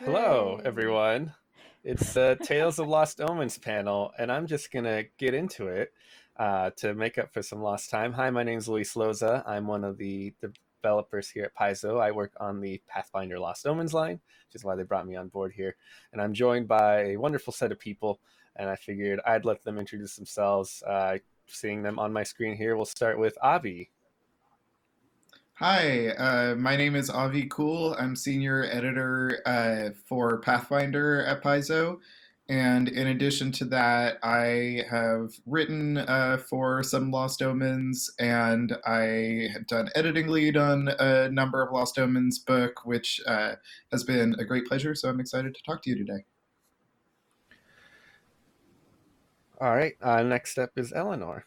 Hello, everyone. It's the Tales of Lost Omens panel, and I'm just going to get into it uh, to make up for some lost time. Hi, my name is Luis Loza. I'm one of the developers here at Paizo. I work on the Pathfinder Lost Omens line, which is why they brought me on board here. And I'm joined by a wonderful set of people, and I figured I'd let them introduce themselves. Uh, seeing them on my screen here, we'll start with Avi. Hi, uh, my name is Avi Kool. I'm senior editor uh, for Pathfinder at Paizo. And in addition to that, I have written uh, for some Lost Omens, and I have done editing lead on a number of Lost Omens book, which uh, has been a great pleasure. So I'm excited to talk to you today. All right. Uh, next up is Eleanor.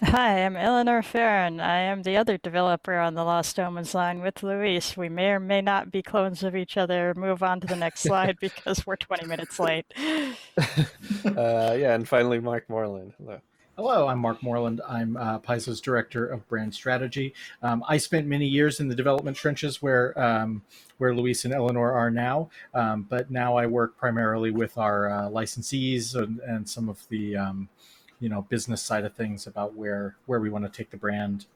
Hi, I'm Eleanor Ferron. I am the other developer on the Lost Omens line with Luis. We may or may not be clones of each other. Move on to the next slide because we're 20 minutes late. uh, yeah, and finally, Mark Moreland. Hello. Hello, I'm Mark Moreland. I'm uh, Paizo's director of brand strategy. Um, I spent many years in the development trenches where um, where Luis and Eleanor are now, um, but now I work primarily with our uh, licensees and, and, some of the um, you know business side of things about where where we want to take the brand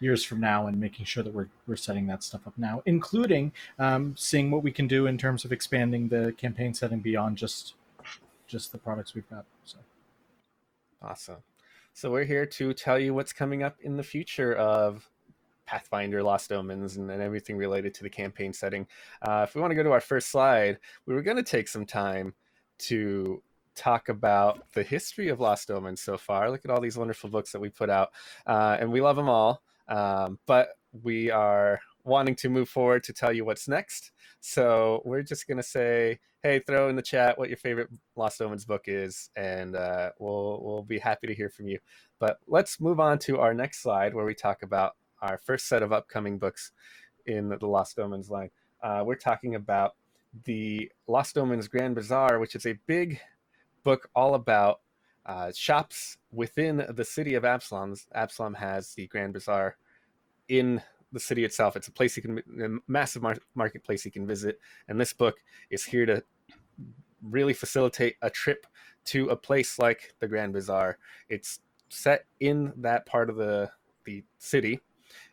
years from now and making sure that we're we're setting that stuff up now, including um, seeing what we can do in terms of expanding the campaign setting beyond just just the products we've got. So awesome. So we're here to tell you what's coming up in the future of Pathfinder, Lost Omens, and, and everything related to the campaign setting. Uh, if we want to go to our first slide, we were going to take some time to talk about the history of Lost Omens so far. Look at all these wonderful books that we put out, uh, and we love them all. Um, but we are wanting to move forward to tell you what's next. So we're just gonna say, hey, throw in the chat what your favorite Lost Omens book is, and uh, we'll we'll be happy to hear from you. But let's move on to our next slide where we talk about our first set of upcoming books in the Lost Omens line. Uh, we're talking about the Lost Omens Grand Bazaar, which is a big book all about uh, shops within the city of Absalom. Absalom has the Grand Bazaar in the city itself. It's a place you can, a massive mar- marketplace you can visit. And this book is here to really facilitate a trip to a place like the Grand Bazaar. It's set in that part of the the city,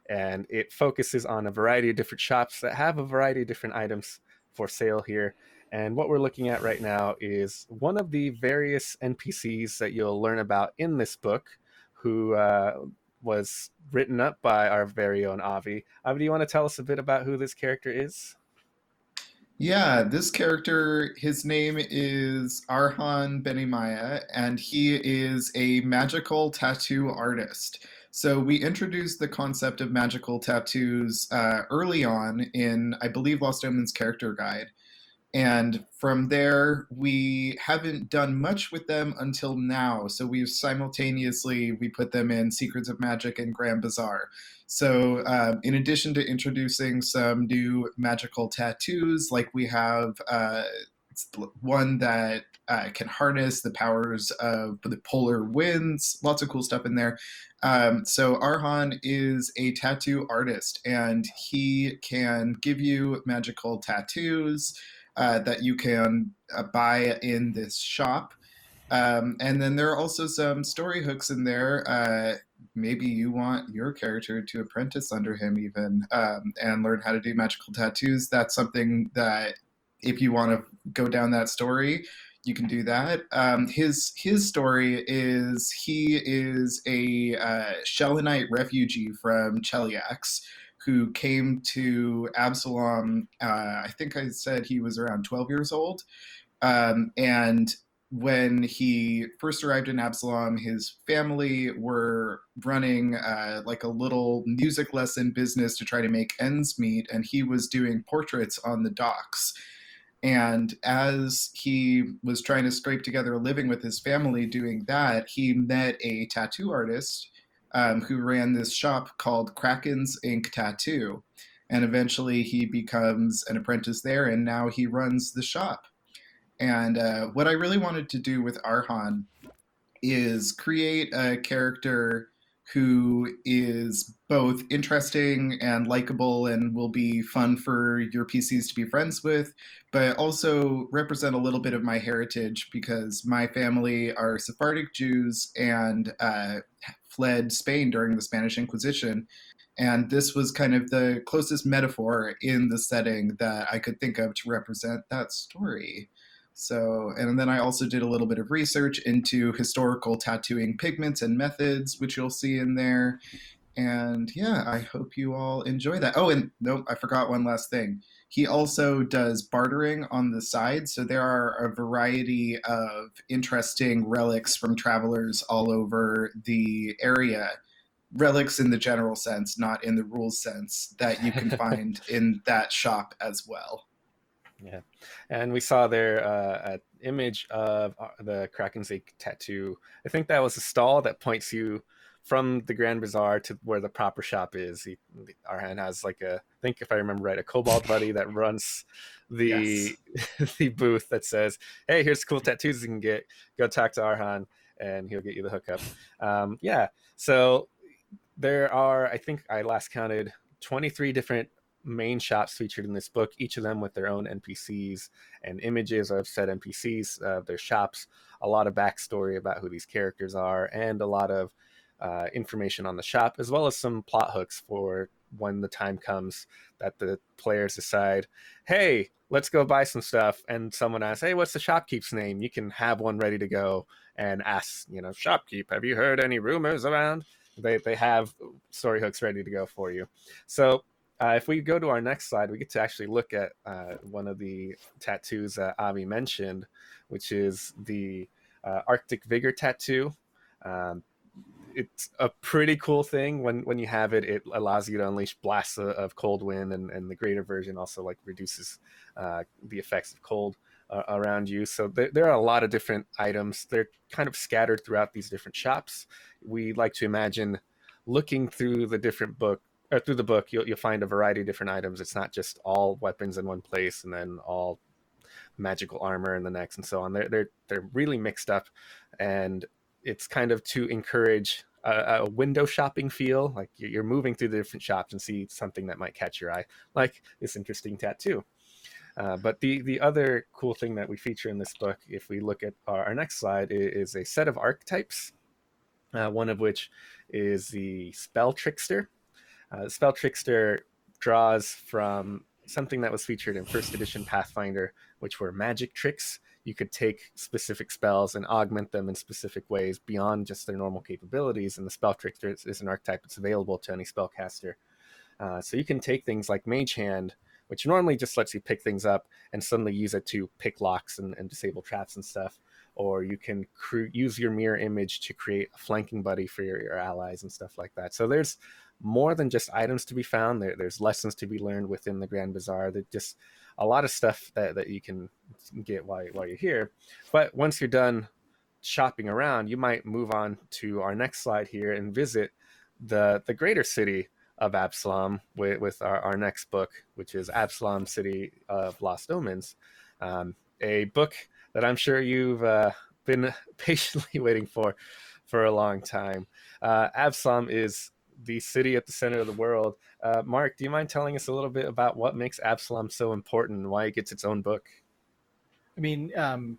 and it focuses on a variety of different shops that have a variety of different items for sale here. And what we're looking at right now is one of the various NPCs that you'll learn about in this book, who uh, was written up by our very own Avi. Avi, do you want to tell us a bit about who this character is? Yeah, this character, his name is Arhan Benimaya, and he is a magical tattoo artist. So we introduced the concept of magical tattoos uh, early on in, I believe, Lost Omens character guide. And from there, we haven't done much with them until now. So we've simultaneously we put them in Secrets of Magic and Grand Bazaar. So um, in addition to introducing some new magical tattoos, like we have uh, one that uh, can harness the powers of the polar winds, lots of cool stuff in there. Um, so Arhan is a tattoo artist, and he can give you magical tattoos uh, that you can uh, buy in this shop. Um, and then there are also some story hooks in there. Uh, maybe you want your character to apprentice under him, even, um, and learn how to do magical tattoos. That's something that, if you want to go down that story, you can do that. Um, his his story is he is a uh, refugee from Cheliax who came to Absalom. Uh, I think I said he was around 12 years old. Um, and when he first arrived in Absalom, his family were running uh, like a little music lesson business to try to make ends meet, and he was doing portraits on the docks. And as he was trying to scrape together a living with his family doing that, he met a tattoo artist um, who ran this shop called Kraken's Ink Tattoo. And eventually he becomes an apprentice there, and now he runs the shop. And uh, what I really wanted to do with Arhan is create a character who is both interesting and likable and will be fun for your PCs to be friends with, but also represent a little bit of my heritage because my family are Sephardic Jews and uh, fled Spain during the Spanish Inquisition. And this was kind of the closest metaphor in the setting that I could think of to represent that story. So, and then I also did a little bit of research into historical tattooing pigments and methods, which you'll see in there. And yeah, I hope you all enjoy that. Oh, and nope, I forgot one last thing. He also does bartering on the side. So there are a variety of interesting relics from travelers all over the area. Relics in the general sense, not in the rules sense, that you can find in that shop as well. Yeah, and we saw there uh, an image of uh, the Kraken's tattoo. I think that was a stall that points you from the Grand Bazaar to where the proper shop is. He, Arhan has like a, I think if I remember right, a kobold buddy that runs the yes. the booth that says, "Hey, here's cool tattoos you can get. Go talk to Arhan, and he'll get you the hookup." Um, yeah, so there are, I think I last counted 23 different main shops featured in this book, each of them with their own NPCs and images of said NPCs, uh, their shops, a lot of backstory about who these characters are, and a lot of uh, information on the shop, as well as some plot hooks for when the time comes that the players decide, hey, let's go buy some stuff. And someone asks, hey, what's the shopkeep's name? You can have one ready to go and ask, you know, shopkeep, have you heard any rumors around? They, they have story hooks ready to go for you. So uh, if we go to our next slide, we get to actually look at uh, one of the tattoos that Avi mentioned, which is the uh, Arctic Vigor tattoo. Um, it's a pretty cool thing when when you have it. It allows you to unleash blasts of, of cold wind, and, and the greater version also like reduces uh, the effects of cold uh, around you. So there, there are a lot of different items. They're kind of scattered throughout these different shops. We like to imagine looking through the different book or through the book, you'll, you'll find a variety of different items. It's not just all weapons in one place and then all magical armor in the next and so on. They're they're they're really mixed up, and it's kind of to encourage a, a, window shopping feel. Like you're moving through the different shops and see something that might catch your eye, like this interesting tattoo. Uh, but the the other cool thing that we feature in this book, if we look at our, our next slide, is, is, a set of archetypes. Uh, one of which is the spell trickster, uh, Spell Trickster draws from something that was featured in first edition Pathfinder, which were magic tricks. You could take specific spells and augment them in specific ways beyond just their normal capabilities. And the Spell Trickster is, is an archetype that's available to any spellcaster. Uh, so you can take things like Mage Hand, which normally just lets you pick things up and suddenly use it to pick locks and, and disable traps and stuff. Or you can cre- use your mirror image to create a flanking buddy for your, your allies and stuff like that. So there's more than just items to be found. There, there's lessons to be learned within the Grand Bazaar. that just a lot of stuff that, that you can get while, while you're here. But once you're done shopping around, you might move on to our next slide here and visit the, the greater city of Absalom with, with our, our next book, which is Absalom City of Lost Omens, um, a book that I'm sure you've uh, been patiently waiting for for a long time. Uh, Absalom is the city at the center of the world. Uh, Mark, do you mind telling us a little bit about what makes Absalom so important and why it gets its own book? I mean, um,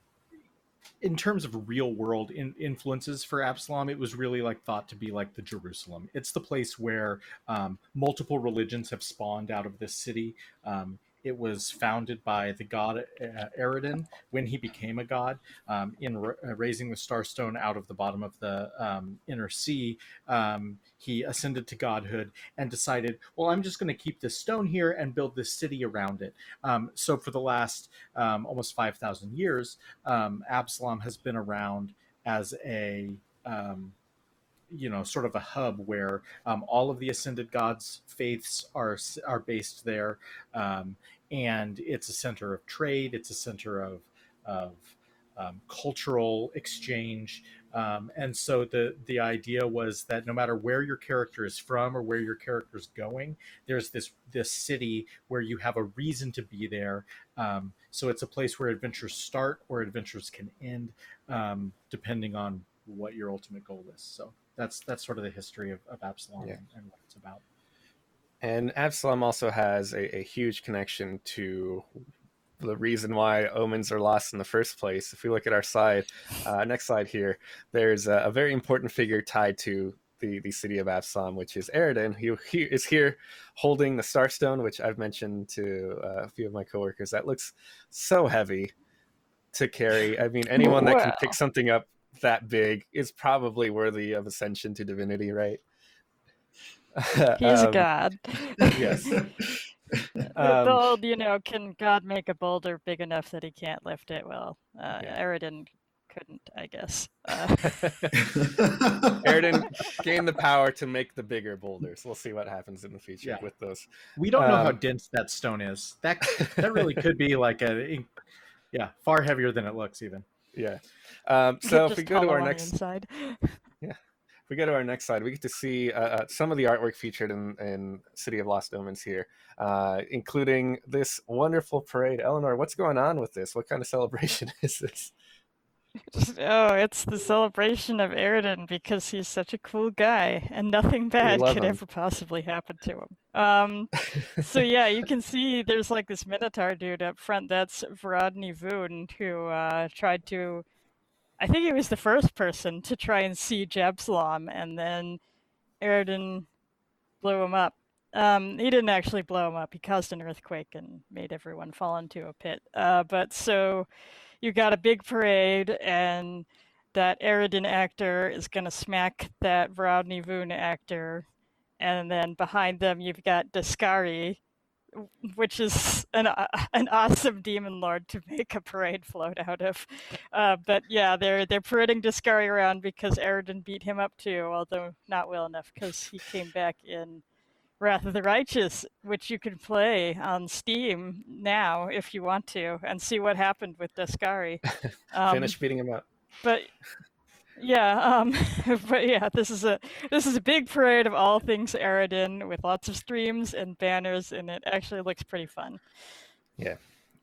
in terms of real world in- influences for Absalom, it was really like thought to be like the Jerusalem. It's the place where um, multiple religions have spawned out of this city. Um, it was founded by the god uh, Aroden when he became a god um, in uh, raising the Starstone out of the bottom of the um, inner sea. Um, he ascended to godhood and decided, well, I'm just going to keep this stone here and build this city around it. Um, so for the last um, almost 5,000 years, um, Absalom has been around as a um, you know sort of a hub where um, all of the ascended gods faiths are are based there um, and it's a center of trade it's a center of of um, cultural exchange um, and so the the idea was that no matter where your character is from or where your character is going there's this this city where you have a reason to be there um, so it's a place where adventures start or adventures can end um, depending on what your ultimate goal is so that's that's sort of the history of, of Absalom Yeah. and, and what it's about. And Absalom also has a, a huge connection to the reason why omens are lost in the first place. If we look at our slide, uh, next slide here, there's a, a very important figure tied to the, the city of Absalom, which is Aroden. He, he is here holding the Starstone, which I've mentioned to uh, a few of my coworkers. That looks so heavy to carry. I mean, anyone that can pick something up that big is probably worthy of ascension to divinity, right? He's a Um, god. yes. The- Um, the old, you know, can God make a boulder big enough that he can't lift it? Well, uh, Yeah. Aroden couldn't, I guess. Uh, Aroden gained the power to make the bigger boulders. We'll see what happens in the future Yeah. with those. We don't know how Um, dense that stone is. That that really could be like a yeah, far heavier than it looks even. Yeah. Um, so if we go to our next, inside. if we go to our next slide, we get to see uh, uh, some of the artwork featured in, in City of Lost Omens here, uh, including this wonderful parade. Eleanor, what's going on with this? What kind of celebration is this? Oh, it's the celebration of Aroden because he's such a cool guy and nothing bad could him. ever possibly happen to him. Um, so yeah, you can see there's like this Minotaur dude up front. That's Vrodny Voon who uh, tried to. I think he was the first person to try and siege Absalom, and then Aroden blew him up. Um, he didn't actually blow him up. He caused an earthquake and made everyone fall into a pit. Uh, but so you got a big parade, and that Aroden actor is going to smack that Vrodny Voon actor, and then behind them you've got Deskari, which is an a- an awesome demon lord to make a parade float out of. Uh, but yeah, they're they're parading Deskari around because Aroden beat him up too, although not well enough because he came back in. Wrath of the Righteous, which you can play on Steam now if you want to, and see what happened with Deskari. Um, Finish beating him up. but yeah, um, but yeah, this is a this is a big parade of all things Aroden with lots of streams and banners, and it actually looks pretty fun. Yeah.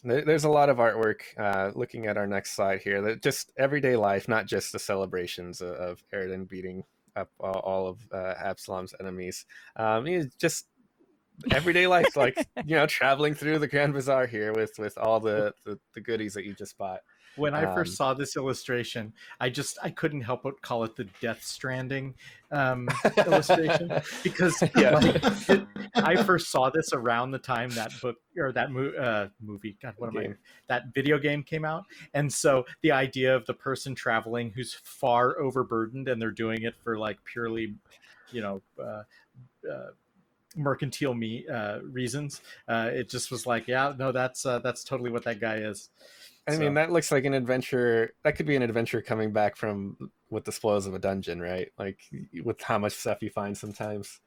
There's a lot of artwork. Uh, looking at our next slide here, that just everyday life, not just the celebrations of, of Aroden beating up all, of uh, Absalom's enemies. Um, it's just everyday life, like you know, traveling through the Grand Bazaar here with with all the the, the goodies that you just bought. When I first Um, saw this illustration, I just I couldn't help but call it the Death Stranding um, illustration because Yeah. like, it, I first saw this around the time that book or that mo- uh, movie. God, what am I? That video game came out, and so the idea of the person traveling who's far overburdened and they're doing it for like purely, you know. Uh, uh, mercantile me uh reasons uh it just was like yeah no that's uh, that's totally what that guy is I So- mean, that looks like an adventure. That could be an adventure coming back from with the spoils of a dungeon, right? Like with how much stuff you find sometimes.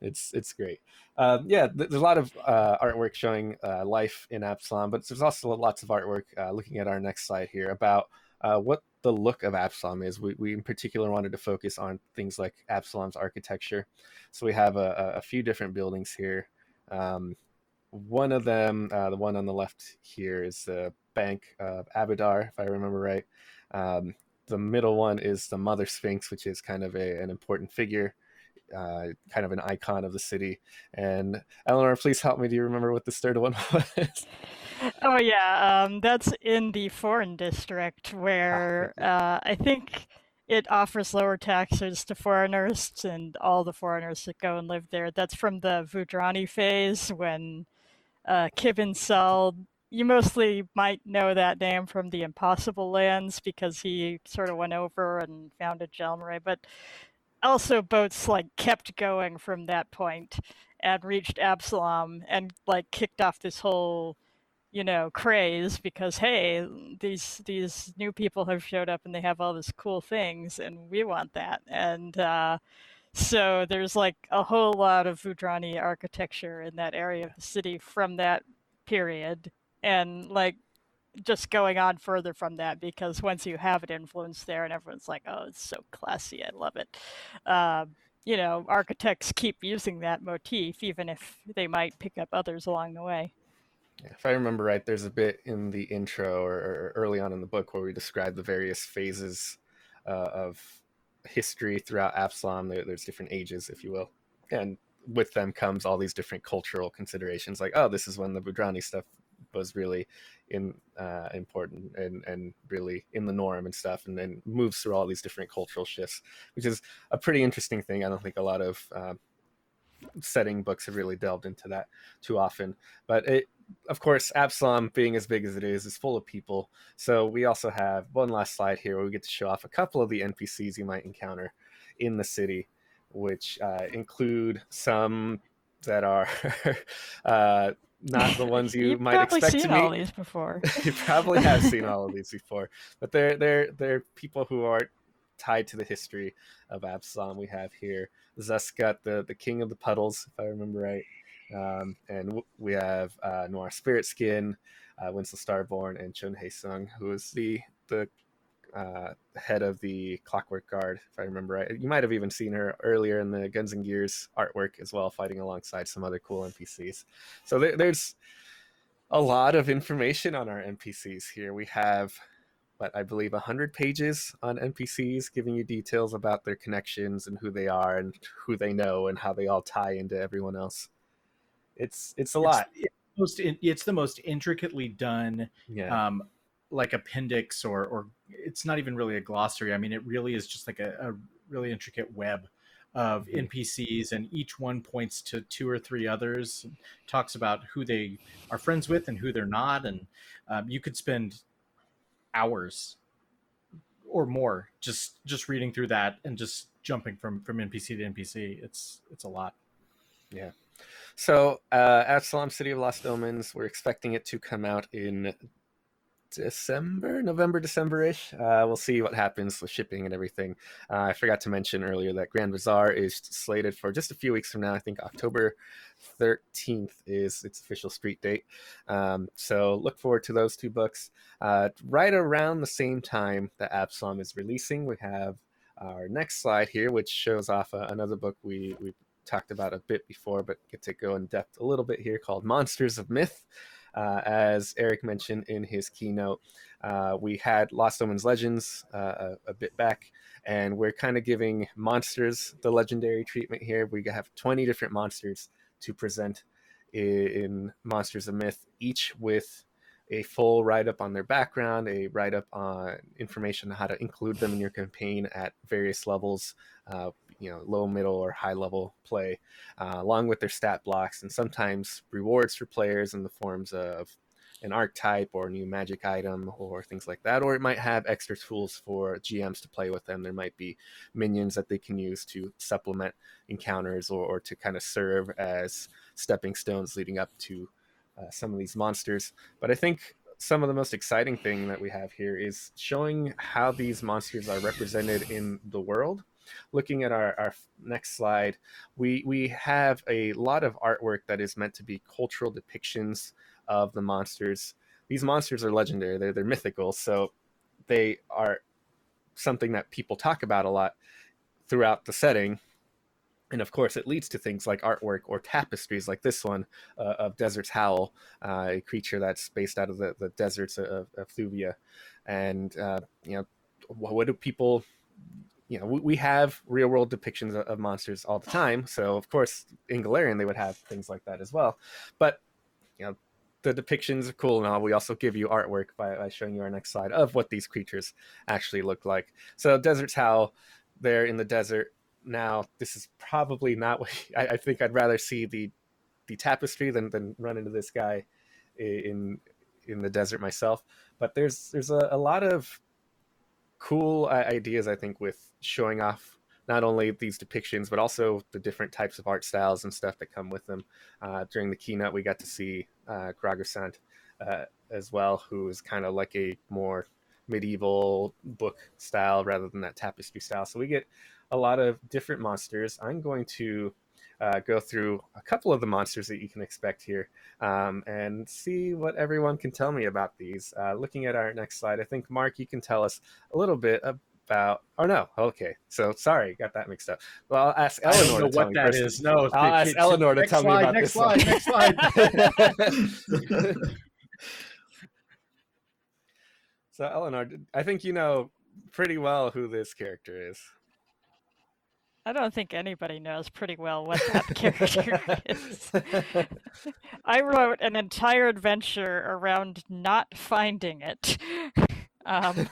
It's it's great. Um, yeah, there's a lot of uh, artwork showing uh, life in Absalom, but there's also lots of artwork uh, looking at our next slide here about uh, what the look of Absalom is. We, we in particular wanted to focus on things like Absalom's architecture. So we have a, a- few different buildings here. Um, one of them, uh, the one on the left here, is the Bank of Abadar, if I remember right. Um, the middle one is the Mother Sphinx, which is kind of a, an important figure, uh, kind of an icon of the city. And Eleanor, please help me. Do you remember what the third one was? Oh yeah, um, that's in the foreign district where uh, I think it offers lower taxes to foreigners and all the foreigners that go and live there. That's from the Vudrani phase when uh, Khiben-Sald. You mostly might know that name from the Impossible Lands because he sort of went over and founded Jalmeray, but also boats like kept going from that point and reached Absalom and like kicked off this whole you know craze because hey these these new people have showed up and they have all this cool things and we want that. And uh so there's like a whole lot of Vudrani architecture in that area of the city from that period and like just going on further from that because once you have it influenced there and everyone's like oh it's so classy i love it uh, you know architects keep using that motif even if they might pick up others along the way if I remember right, there's a bit in the intro or, or early on in the book where we describe the various phases uh, of history throughout Absalom. There, there's different ages, if you will, and with them comes all these different cultural considerations. Like, oh, this is when the Vudrani stuff was really in uh, important and and really in the norm and stuff, and then moves through all these different cultural shifts, which is a pretty interesting thing. I don't think a lot of uh, setting books have really delved into that too often, but it. Of course, Absalom, being as big as it is, is full of people. So we also have one last slide here where we get to show off a couple of the NPCs you might encounter in the city, which uh, include some that are uh, not the ones you You've might probably expect seen to meet. all these before. you probably have seen all of these before, but they're they're they're people who are tied to the history of Absalom. We have here Zuscut, the the king of the puddles, if I remember right, um, and w- we have uh, Noir Spirit Skin, uh, Winslow Starborn, and Chun Hei Sung, who is the the uh, head of the Clockwork Guard, if I remember right. You might have even seen her earlier in the Guns and Gears artwork as well, fighting alongside some other cool NPCs. So there, there's a lot of information on our NPCs here. We have, what I believe, 100 pages on NPCs giving you details about their connections and who they are and who they know and how they all tie into everyone else. It's it's a lot. It's, it's most it's the most intricately done Yeah. um, like appendix or or it's not even really a glossary. I mean, it really is just like a, a really intricate web of Mhm. NPCs, and each one points to two or three others, talks about who they are friends with and who they're not, and um, you could spend hours or more just just reading through that and just jumping from from NPC to NPC. It's it's a lot. Yeah. So, uh, Absalom City of Lost Omens, we're expecting it to come out in December, November, December ish. Uh, we'll see what happens with shipping and everything. Uh, I forgot to mention earlier that Grand Bazaar is slated for just a few weeks from now. I think October 13th is its official street date. Um, so, look forward to those two books. Uh, right around the same time that Absalom is releasing, we have our next slide here, which shows off uh, another book we, we talked about a bit before, but get to go in depth a little bit here called Monsters of Myth. Uh, as Erik mentioned in his keynote, uh, we had Lost Omens Legends uh, a, a bit back, and we're kind of giving monsters the legendary treatment here. We have 20 different monsters to present in, in Monsters of Myth, each with a full write up on their background, a write up on information on how to include them in your campaign at various levels, uh, you know, low, middle, or high level play, uh, along with their stat blocks and sometimes rewards for players in the forms of an archetype or a new magic item or things like that. Or it might have extra tools for GMs to play with them. There might be minions that they can use to supplement encounters or, or to kind of serve as stepping stones leading up to uh, some of these monsters. But I think some of the most exciting thing that we have here is showing how these monsters are represented in the world. Looking at our, our next slide, we, we have a lot of artwork that is meant to be cultural depictions of the monsters. These monsters are legendary, they're, they're mythical, so they are something that people talk about a lot throughout the setting. And of course, it leads to things like artwork or tapestries like this one uh, of Desert's Howl, uh, a creature that's based out of the, the deserts of, of Thuvia. And, uh, you know, what do people, you know, we, we have real world depictions of, monsters all the time. So, of course, in Golarion, they would have things like that as well. But, you know, the depictions are cool and all. We also give you artwork by, by showing you our next slide of what these creatures actually look like. So, Desert's Howl, they're in the desert now this is probably not what I, I, think I'd rather see the the tapestry than than run into this guy in in the desert myself. But there's there's a, a lot of cool ideas I think with showing off not only these depictions but also the different types of art styles and stuff that come with them. Uh, during the keynote, we got to see uh, uh, as well, who is kind of like a more medieval book style rather than that tapestry style. So we get a lot of different monsters. I'm going to uh, go through a couple of the monsters that you can expect here um, and see what everyone can tell me about these. Uh, looking at our next slide, I think, Mark, you can tell us a little bit about. Oh, no. Okay. So sorry, got that mixed up. Well, I'll ask Eleanor I don't know to tell what me that is. No, I'll ask Eleanor to next tell me slide, about next this slide, one. Next slide. so, Eleanor, I think you know pretty well who this character is. I don't think anybody knows pretty well what that character is. I wrote an entire adventure around not finding it. Um,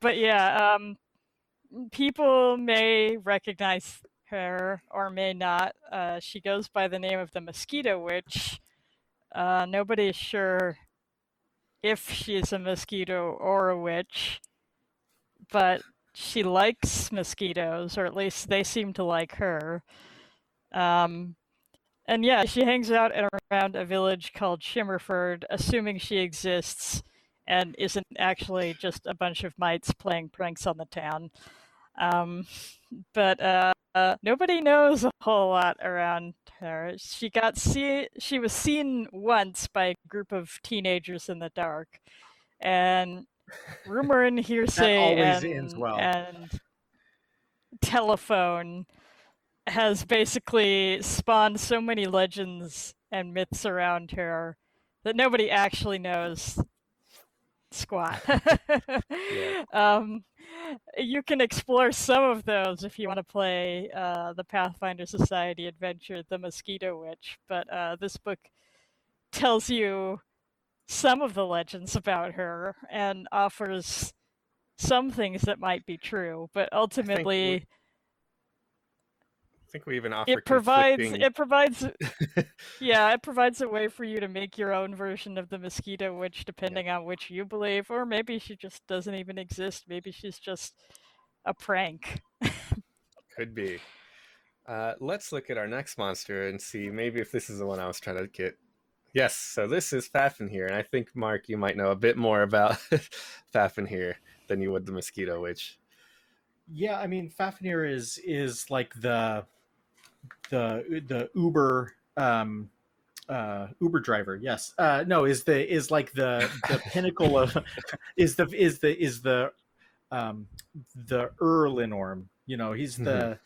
but yeah, um, people may recognize her or may not. Uh, she goes by the name of the Mosquito Witch. Uh, nobody's sure if she's a mosquito or a witch, but she likes mosquitoes, or at least they seem to like her. Um, and yeah, she hangs out around a village called Shimmerford, assuming she exists and isn't actually just a bunch of mites playing pranks on the town. Um, but uh, uh, nobody knows a whole lot around her. She got see she was seen once by a group of teenagers in the dark, and rumor and hearsay and, well. and telephone has basically spawned so many legends and myths around her that nobody actually knows squat. yeah. um, you can explore some of those if you want to play uh, the Pathfinder Society adventure, The Mosquito Witch. But uh, this book tells you some of the legends about her and offers some things that might be true, but ultimately I think we even offer it provides conflicting... it provides yeah it provides a way for you to make your own version of the mosquito witch depending yeah. on which you believe or maybe she just doesn't even exist maybe she's just a prank could be uh, let's look at our next monster and see maybe if this is the one i was trying to get yes so this is fafnheir and i think mark you might know a bit more about fafnheir than you would the mosquito witch yeah i mean fafnheir is is like the the the Uber um, uh, Uber driver. Yes, uh, no, is the is like the the pinnacle of is the is the is the um, the Erlinorm. You know, he's the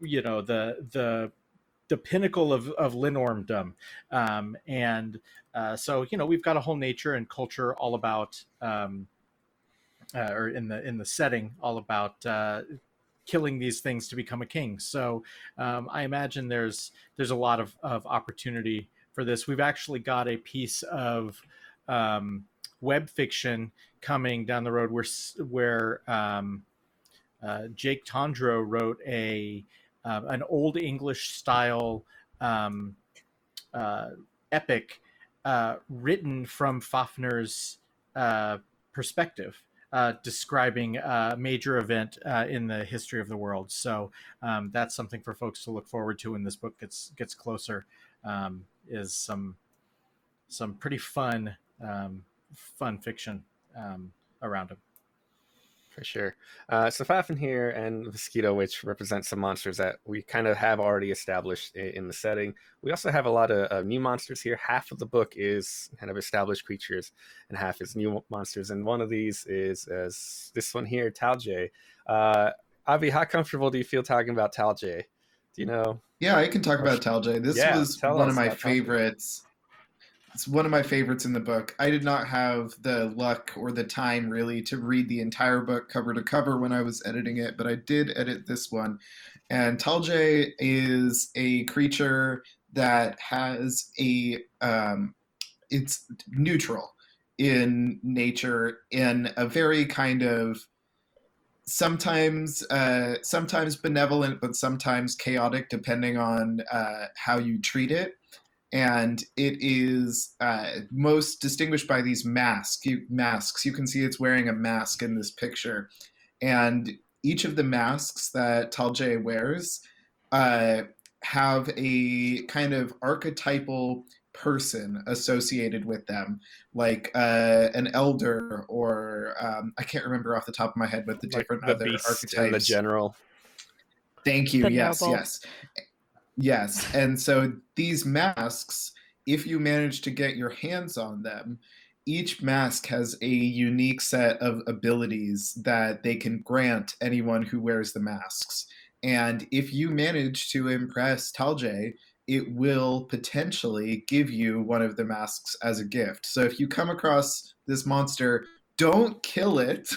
mm-hmm. you know the the the pinnacle of of Linnormdom, um, and uh, so you know we've got a whole nature and culture all about. Um, uh, or in the in the setting all about uh, killing these things to become a king. So um, I imagine there's there's a lot of, of opportunity for this. We've actually got a piece of um, web fiction coming down the road where where um, uh, Jake Tondro wrote a uh, an old English style um, uh, epic uh, written from Fafnheir's uh, perspective uh, describing a major event in the history of the world. So um, that's something for folks to look forward to when this book gets gets closer. Um, is some some pretty fun um, fun fiction um, around him for sure. Uh, so Fafnheir and Mosquito Witch represent some monsters that we kind of have already established in, in the setting. We also have a lot of, of, new monsters here. Half of the book is kind of established creatures, and half is new monsters. And one of these is this one here, Taljjae. Uh, Avi, how comfortable do you feel talking about Taljjae? Do you know? Yeah, I can talk about Taljjae. This yeah, was one of my favorites. It's one of my favorites in the book. I did not have the luck or the time really to read the entire book cover to cover when I was editing it, but I did edit this one. And Taljjae is a creature that has a um, it's neutral in nature in a very kind of sometimes uh, sometimes benevolent but sometimes chaotic depending on uh, how you treat it and it is uh, most distinguished by these masks. You, masks. You can see it's wearing a mask in this picture, and each of the masks that Taljjae wears uh, have a kind of archetypal person associated with them, like uh, an elder or um, I can't remember off the top of my head, but the like different the other archetypes. And the general. Thank you. The yes, noble. yes. Yes. And so these masks, if you manage to get your hands on them, each mask has a unique set of abilities that they can grant anyone who wears the masks. And if you manage to impress Taljjae, it will potentially give you one of the masks as a gift. So if you come across this monster, don't kill it.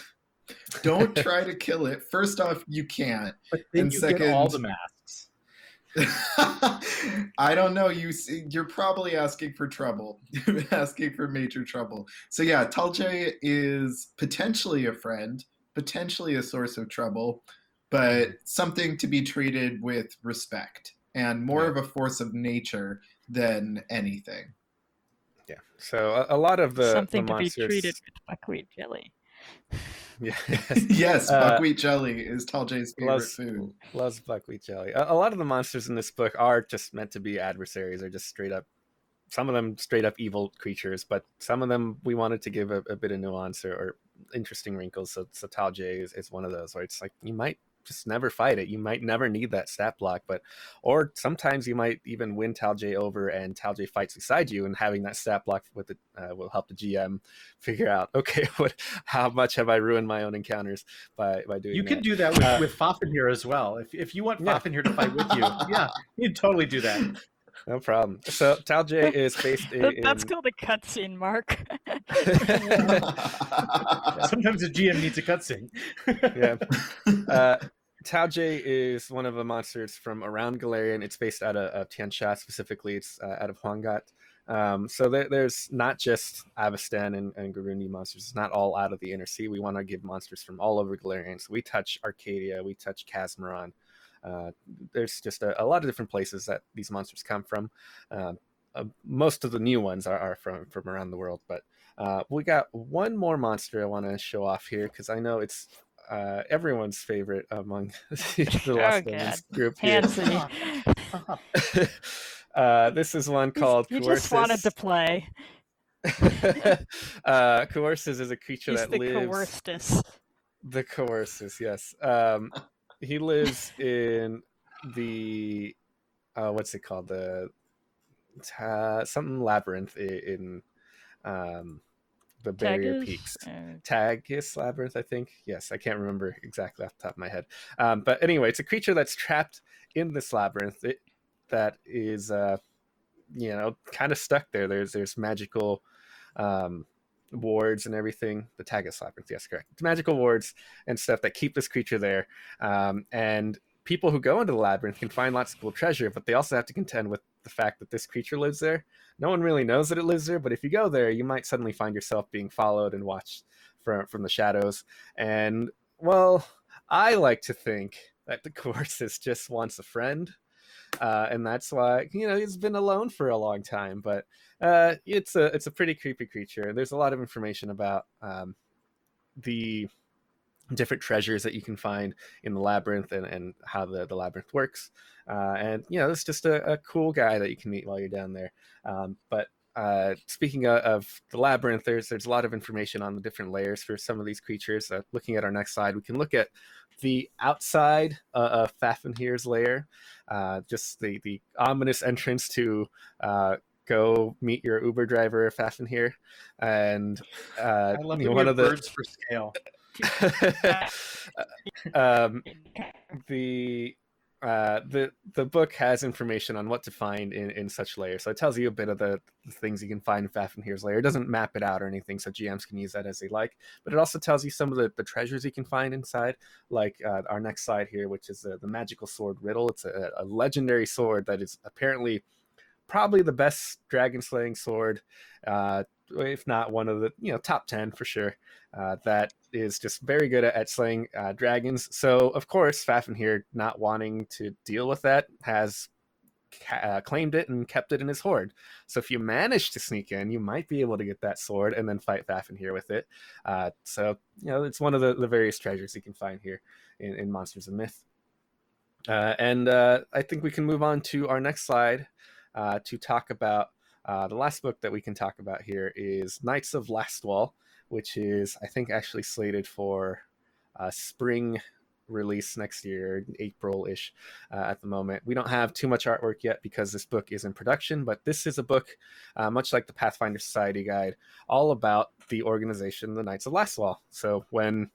Don't try to kill it. First off, you can't. But then And you get all second- the masks. I don't know. You you're probably asking for trouble, asking for major trouble. So yeah, Taljjae is potentially a friend, potentially a source of trouble, but mm-hmm. something to be treated with respect and more Yeah. of a force of nature than anything. Yeah. So a, a lot of the Something the to be treated with buckwheat jelly. Yeah. yes, Uh, buckwheat jelly is Taljjae's favorite loves, food. loves buckwheat jelly. A, a lot of the monsters in this book are just meant to be adversaries, or just straight up. Some of them straight up evil creatures, but some of them we wanted to give a, a bit of nuance or, or interesting wrinkles. So, so Taljjae is, is one of those where it's like you might just never fight it. You might never need that stat block, but or sometimes you might even win Taljjae over and Taljjae fights beside you, and having that stat block with it uh, will help the GM figure out okay, what how much have I ruined my own encounters by by doing You that. can do that with, Uh, with Fafnheir as well. If, if you want Yeah. Fafnheir to fight with you, yeah, you'd totally do that. No problem. So Taljjae is based in. That's called a cutscene, Mark. Sometimes a GM needs a cutscene. yeah. Uh, Taljjae is one of the monsters from around Golarion. It's based out of, of Tian Xia specifically. It's uh, out of Hwanggot. Um, so there, there's not just Avistan and, and monsters. It's not all out of the inner sea. We want to give monsters from all over Golarion. So we touch Arcadia, we touch Casmaron. Uh, there's just a, a lot of different places that these monsters come from. Uh, uh, most of the new ones are, are from from around the world, but uh, we got one more monster I want to show off here because I know it's uh, everyone's favorite among the Oh, Lost. Omens group here. Uh, this is one called you just wanted to play. uh, Coerces is a creature He's that the lives. coercedus. The Coerces, yes. Um, he lives in the uh, what's it called? The ta- something labyrinth i- in um, the barrier Tagus? peaks. Uh, Tagus Labyrinth, I think. Yes, I can't remember exactly off the top of my head. Um, but anyway, it's a creature that's trapped in this labyrinth it, that is, uh, you know, kind of stuck there. There's there's magical um, wards and everything. The Tagus Labyrinth, yes, correct. It's magical wards and stuff that keep this creature there. Um, and people who go into the labyrinth can find lots of cool treasure, but they also have to contend with the fact that this creature lives there. No one really knows that it lives there but if you go there you might suddenly find yourself being followed and watched from from the shadows. And well i like to think that the Coerces just wants a friend uh, and that's why you know he's been alone for a long time but uh, it's a it's a pretty creepy creature. There's a lot of information about um, the different treasures that you can find in the labyrinth and, and how the, the labyrinth works uh, and you know it's just a, a cool guy that you can meet while you're down there um, but uh, speaking of, of the labyrinth, there's there's a lot of information on the different layers for some of these creatures. Uh, looking at our next slide, we can look at the outside uh, of Fafnheir's lair, uh, just the the ominous entrance to uh, go meet your Uber driver Fafnir, and uh, I love you know, one of the birds for scale. um, the uh, the the book has information on what to find in, in such layers. So it tells you a bit of the, the things you can find in Fafnheir's layer. It doesn't map it out or anything, so GMs can use that as they like. But it also tells you some of the, the treasures you can find inside, like uh, our next slide here, which is the, the magical sword riddle. It's a, a legendary sword that is apparently probably the best dragon slaying sword, uh, if not one of the you know top ten for sure. Uh, that is just very good at, at slaying uh, dragons. So of course, Fafnheir, not wanting to deal with that, has ca- uh, claimed it and kept it in his hoard. So if you manage to sneak in, you might be able to get that sword and then fight Fafnheir with it. Uh, so you know it's one of the, the various treasures you can find here in, in Monsters of Myth. Uh, and uh, I think we can move on to our next slide to talk about uh, the last book that we can talk about here is Knights of Lastwall, which is I think actually slated for uh, spring release next year, April ish uh, at the moment. We don't have too much artwork yet because this book is in production, but this is a book, uh, much like the Pathfinder Society Guide, all about the organization, the Knights of Lastwall. So when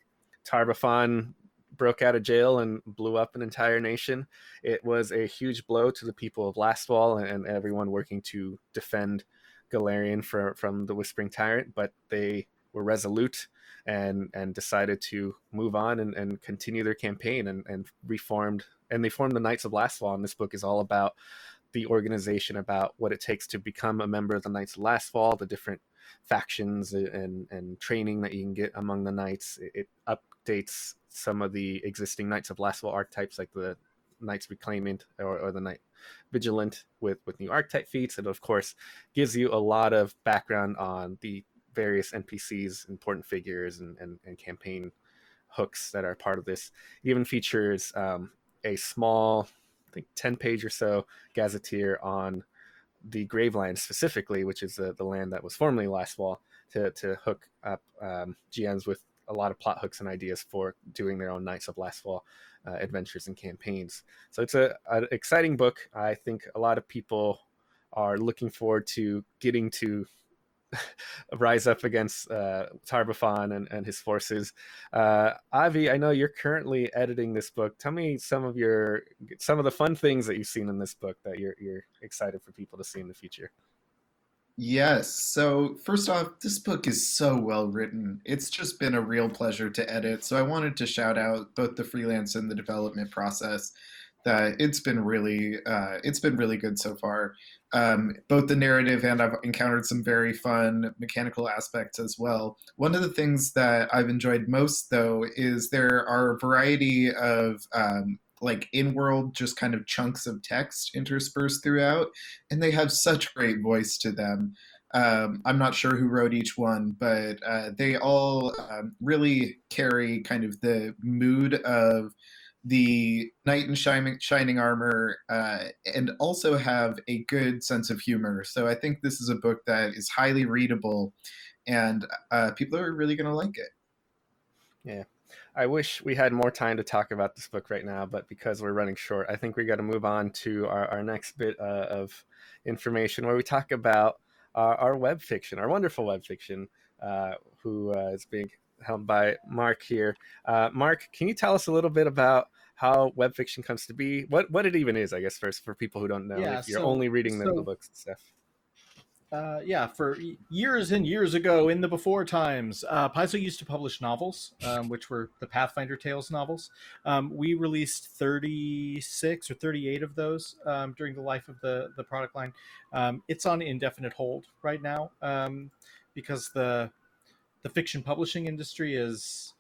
Tar-Baphon broke out of jail and blew up an entire nation, it was a huge blow to the people of Lastwall and, and everyone working to defend Golarion for, from the Whispering Tyrant. But they were resolute and and decided to move on and, and continue their campaign and, and reformed and they formed the Knights of Lastwall. And this book is all about the organization, about what it takes to become a member of the Knights of Lastwall, the different factions and and training that you can get among the knights. It, it updates some of the existing Knights of Lastwall archetypes, like the Knights Reclaimant or, or the Knight Vigilant, with with new archetype feats, and of course gives you a lot of background on the various NPCs, important figures, and, and, and campaign hooks that are part of this. It even features um, a small, I think, 10 page or so gazetteer on the Graveland specifically, which is the, the land that was formerly Lastwall, to, to hook up um, GMs with a lot of plot hooks and ideas for doing their own Knights of Lastwall uh, adventures and campaigns. So it's a, an exciting book. I think a lot of people are looking forward to getting to rise up against uh, Tar-Baphon and, and his forces. Uh, Avi, I know you're currently editing this book. Tell me some of your some of the fun things that you've seen in this book that you're you're excited for people to see in the future. Yes. So, first off, this book is so well written. It's just been a real pleasure to edit. So, I wanted to shout out both the freelance and the development process. That it's been really, uh, it's been really good so far. Um, both the narrative and I've encountered some very fun mechanical aspects as well. One of the things that I've enjoyed most, though, is there are a variety of um, like in-world just kind of chunks of text interspersed throughout and they have such great voice to them. Um, i'm not sure who wrote each one but uh, they all um, really carry kind of the mood of the knight in shining, shining armor uh, and also have a good sense of humor. So i think this is a book that is highly readable and uh, people are really going to like it. Yeah I wish we had more time to talk about this book right now, but because we're running short, I think we got to move on to our, our next bit uh, of information where we talk about our, our web fiction, our wonderful web fiction, uh, who uh, is being helmed by Mark here. Uh, Mark, can you tell us a little bit about how web fiction comes to be? What what it even is, I guess, first for people who don't know, yeah, if you're so, only reading the, so, the books and stuff uh, yeah, for years and years ago in the before times, uh, Paizo used to publish novels, um, which were the Pathfinder Tales novels. Um, we released 36 or 38 of those um, during the life of the, the product line. Um, it's on indefinite hold right now um, because the the fiction publishing industry is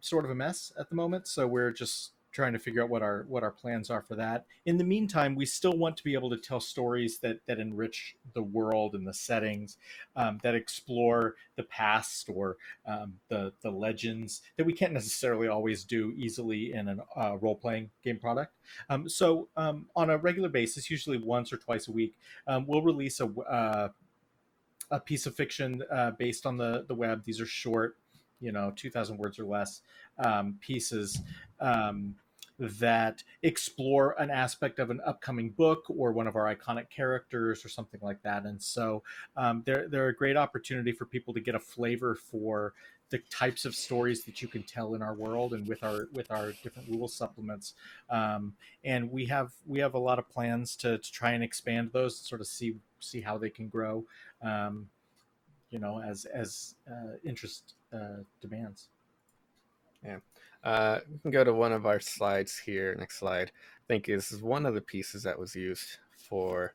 sort of a mess at the moment. So we're just trying to figure out what our what our plans are for that. In the meantime, we still want to be able to tell stories that that enrich the world and the settings, um, that explore the past or um, the the legends that we can't necessarily always do easily in a uh, role playing game product. Um, so um, on a regular basis, usually once or twice a week, um, we'll release a uh, a piece of fiction uh, based on the the web. These are short you know 2000 words or less um, pieces um, that explore an aspect of an upcoming book or one of our iconic characters or something like that. And so um, they're, they're a great opportunity for people to get a flavor for the types of stories that you can tell in our world and with our with our different rule supplements um, and we have we have a lot of plans to, to try and expand those sort of see see how they can grow um, you know as as uh, interest uh, demands yeah uh, we can go to one of our slides here. Next slide. I think is one of the pieces that was used for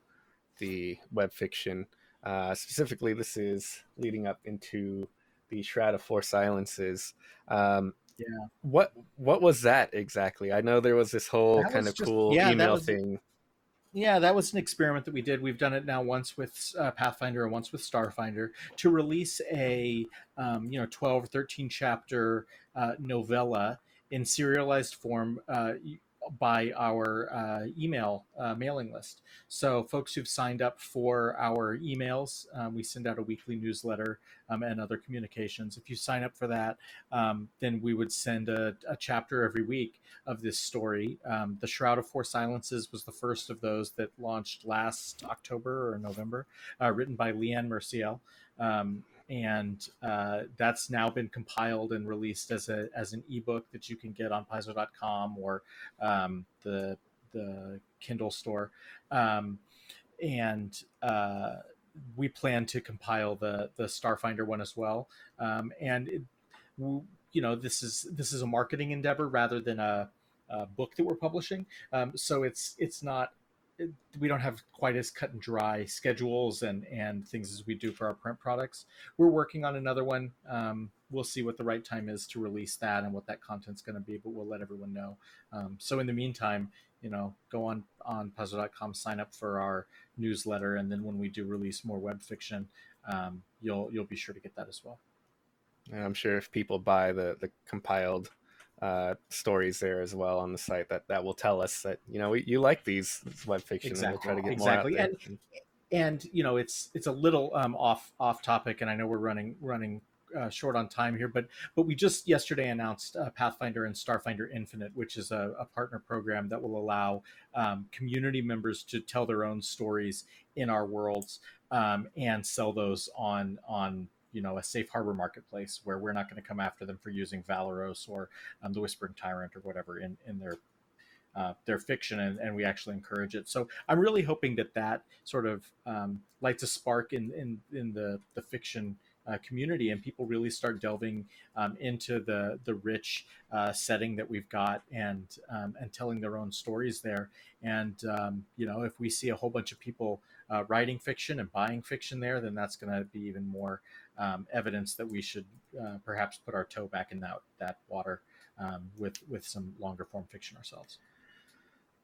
the web fiction. Uh, specifically, this is leading up into the Shroud of Four Silences. Um, yeah. What what was that exactly? I know there was this whole that kind of just, cool yeah, email was, thing. Yeah, that was an experiment that we did. We've done it now once with uh, Pathfinder and once with Starfinder to release a um, you know 12 or 13 chapter uh, novella in serialized form uh, by our uh, email uh, mailing list. So, folks who've signed up for our emails, um, we send out a weekly newsletter um, and other communications. If you sign up for that, um, then we would send a, a, chapter every week of this story. Um, the Shroud of Four Silences was the first of those that launched last October or November, uh, written by Liane Merciel. Um, and uh, that's now been compiled and released as a as an ebook that you can get on Paizo.com or um, the the Kindle store, um, and uh, we plan to compile the the Starfinder one as well, um, and it, you know this is this is a marketing endeavor rather than a, a book that we're publishing. Um, so it's it's not we don't have quite as cut and dry schedules and and things as we do for our print products. We're working on another one. Um, we'll see what the right time is to release that and what that content's going to be, but we'll let everyone know. Um, so in the meantime, you know, go on on Paizo.com, sign up for our newsletter, and then when we do release more web fiction, um, you'll you'll be sure to get that as well. I'm sure if people buy the the compiled uh, stories there as well on the site that that will tell us that you know we, you like these web fiction exactly. and we'll try to get exactly. more out there. And, and you know it's it's a little um, off off topic, and I know we're running running uh, short on time here, but but we just yesterday announced uh, Pathfinder and Starfinder Infinite, which is a, a partner program that will allow um, community members to tell their own stories in our worlds um, and sell those on on you know a safe harbor marketplace where we're not going to come after them for using Valeros or um, the Whispering Tyrant or whatever in in their uh, their fiction and, and we actually encourage it. So I'm really hoping that that sort of um, lights a spark in in, in the the fiction uh, community and people really start delving um, into the the rich uh, setting that we've got and um, and telling their own stories there. And um, you know, if we see a whole bunch of people uh, writing fiction and buying fiction there, then that's going to be even more um, evidence that we should uh, perhaps put our toe back in that that water um, with with some longer form fiction ourselves.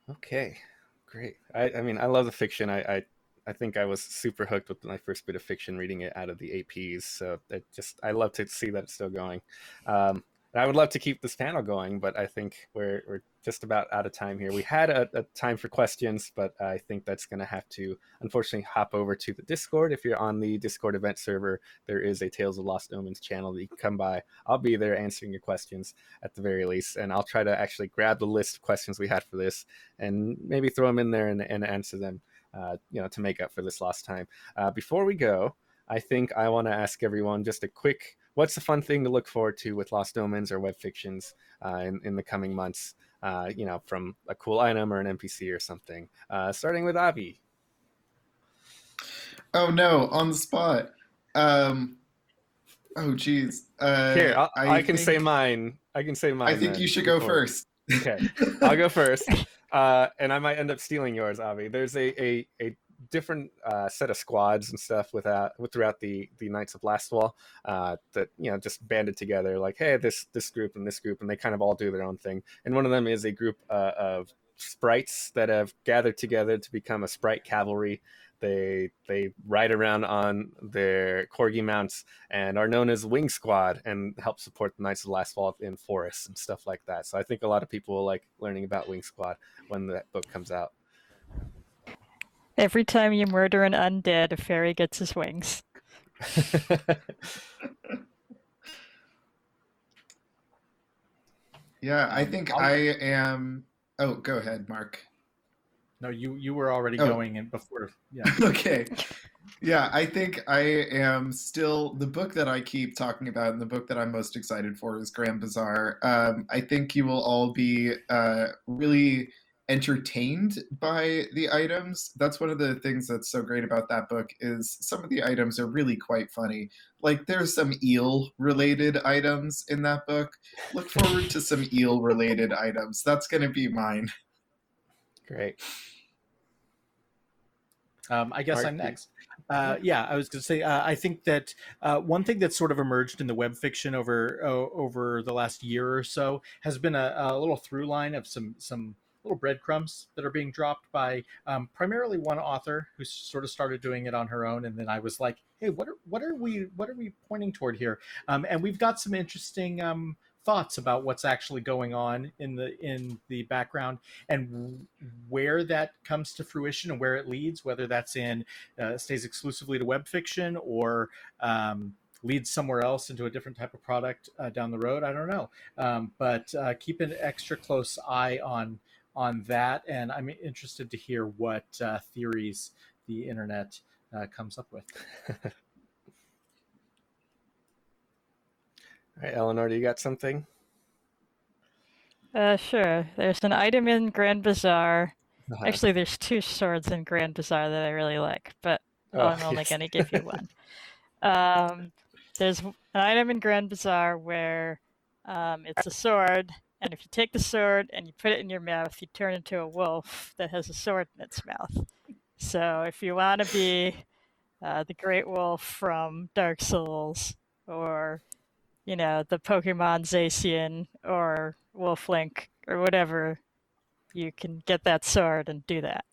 Okay, great. I, I mean, I love the fiction. I, I I think I was super hooked with my first bit of fiction reading it out of the APs. So it just I love to see that it's still going. Um, I would love to keep this panel going, but I think we're we're just about out of time here. We had a, a time for questions, but I think that's going to have to unfortunately hop over to the Discord. If you're on the Discord event server, there is a Tales of Lost Omens channel that you can come by. I'll be there answering your questions at the very least, and I'll try to actually grab the list of questions we had for this and maybe throw them in there and, and answer them uh, you know, to make up for this lost time. Uh, before we go, I think I want to ask everyone just a quick what's the fun thing to look forward to with Lost Omens or web fictions uh, in, in the coming months? Uh, you know, from a cool item or an NPC or something. Uh, starting with Avi. Oh no, on the spot. Um, oh geez. Uh, Here, I'll, I, I can think, say mine. I can say mine. I think then, you should go first. Okay, I'll go first uh, and I might end up stealing yours, Avi. There's a a, a different uh, set of squads and stuff with, uh, with throughout the the Knights of Lastwall uh, that you know just banded together like hey this this group and this group and they kind of all do their own thing and one of them is a group uh, of sprites that have gathered together to become a sprite cavalry they they ride around on their corgi mounts and are known as Wing Squad and help support the Knights of the Lastwall in forests and stuff like that. So I think a lot of people will like learning about Wing Squad when that book comes out. Every time you murder an undead, a fairy gets his wings. yeah, I think I am. Oh, go ahead, Mark. No, you you were already oh. going in before. Yeah. okay. Yeah, I think I am still the book that I keep talking about, and the book that I'm most excited for is Grand Bazaar. Um, I think you will all be uh, really entertained by the items. That's one of the things that's so great about that book is some of the items are really quite funny. Like there's some eel related items in that book. Look forward to some eel related items. That's going to be mine. Great. Um, I guess I'm next. Uh, yeah, I was going to say. Uh, I think that uh, one thing that's sort of emerged in the web fiction over over the last year or so has been a, a, little through line of some some little breadcrumbs that are being dropped by um, primarily one author who sort of started doing it on her own, and then I was like, "Hey, what are what are we what are we pointing toward here?" Um, and we've got some interesting. Um, thoughts about what's actually going on in the in the background and where that comes to fruition and where it leads whether that's in uh, stays exclusively to web fiction or um, leads somewhere else into a different type of product uh, down the road i don't know um, but uh, keep an extra close eye on on that and i'm interested to hear what uh, theories the internet uh, comes up with All right, Eleanor, do you got something? Uh, sure. There's an item in Grand Bazaar. Uh-huh. Actually, there's two swords in Grand Bazaar that I really like, but Oh, I'm only yes. going to give you one. Um, there's an item in Grand Bazaar where um, it's a sword, and if you take the sword and you put it in your mouth, you turn into a wolf that has a sword in its mouth. So if you want to be uh, the Great Wolf from Dark Souls, or you know the Pokemon Zacian or Wolf Link or whatever, you can get that sword and do that.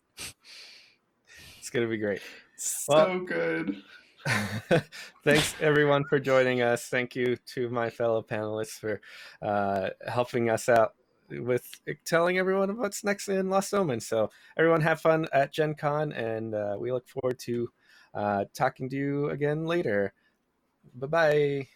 It's gonna be great. So Well- good. Thanks everyone for joining us. Thank you to my fellow panelists for uh, helping us out with telling everyone what's next in Lost Omen. So everyone have fun at Gen Con, and uh, we look forward to uh, talking to you again later. Bye bye.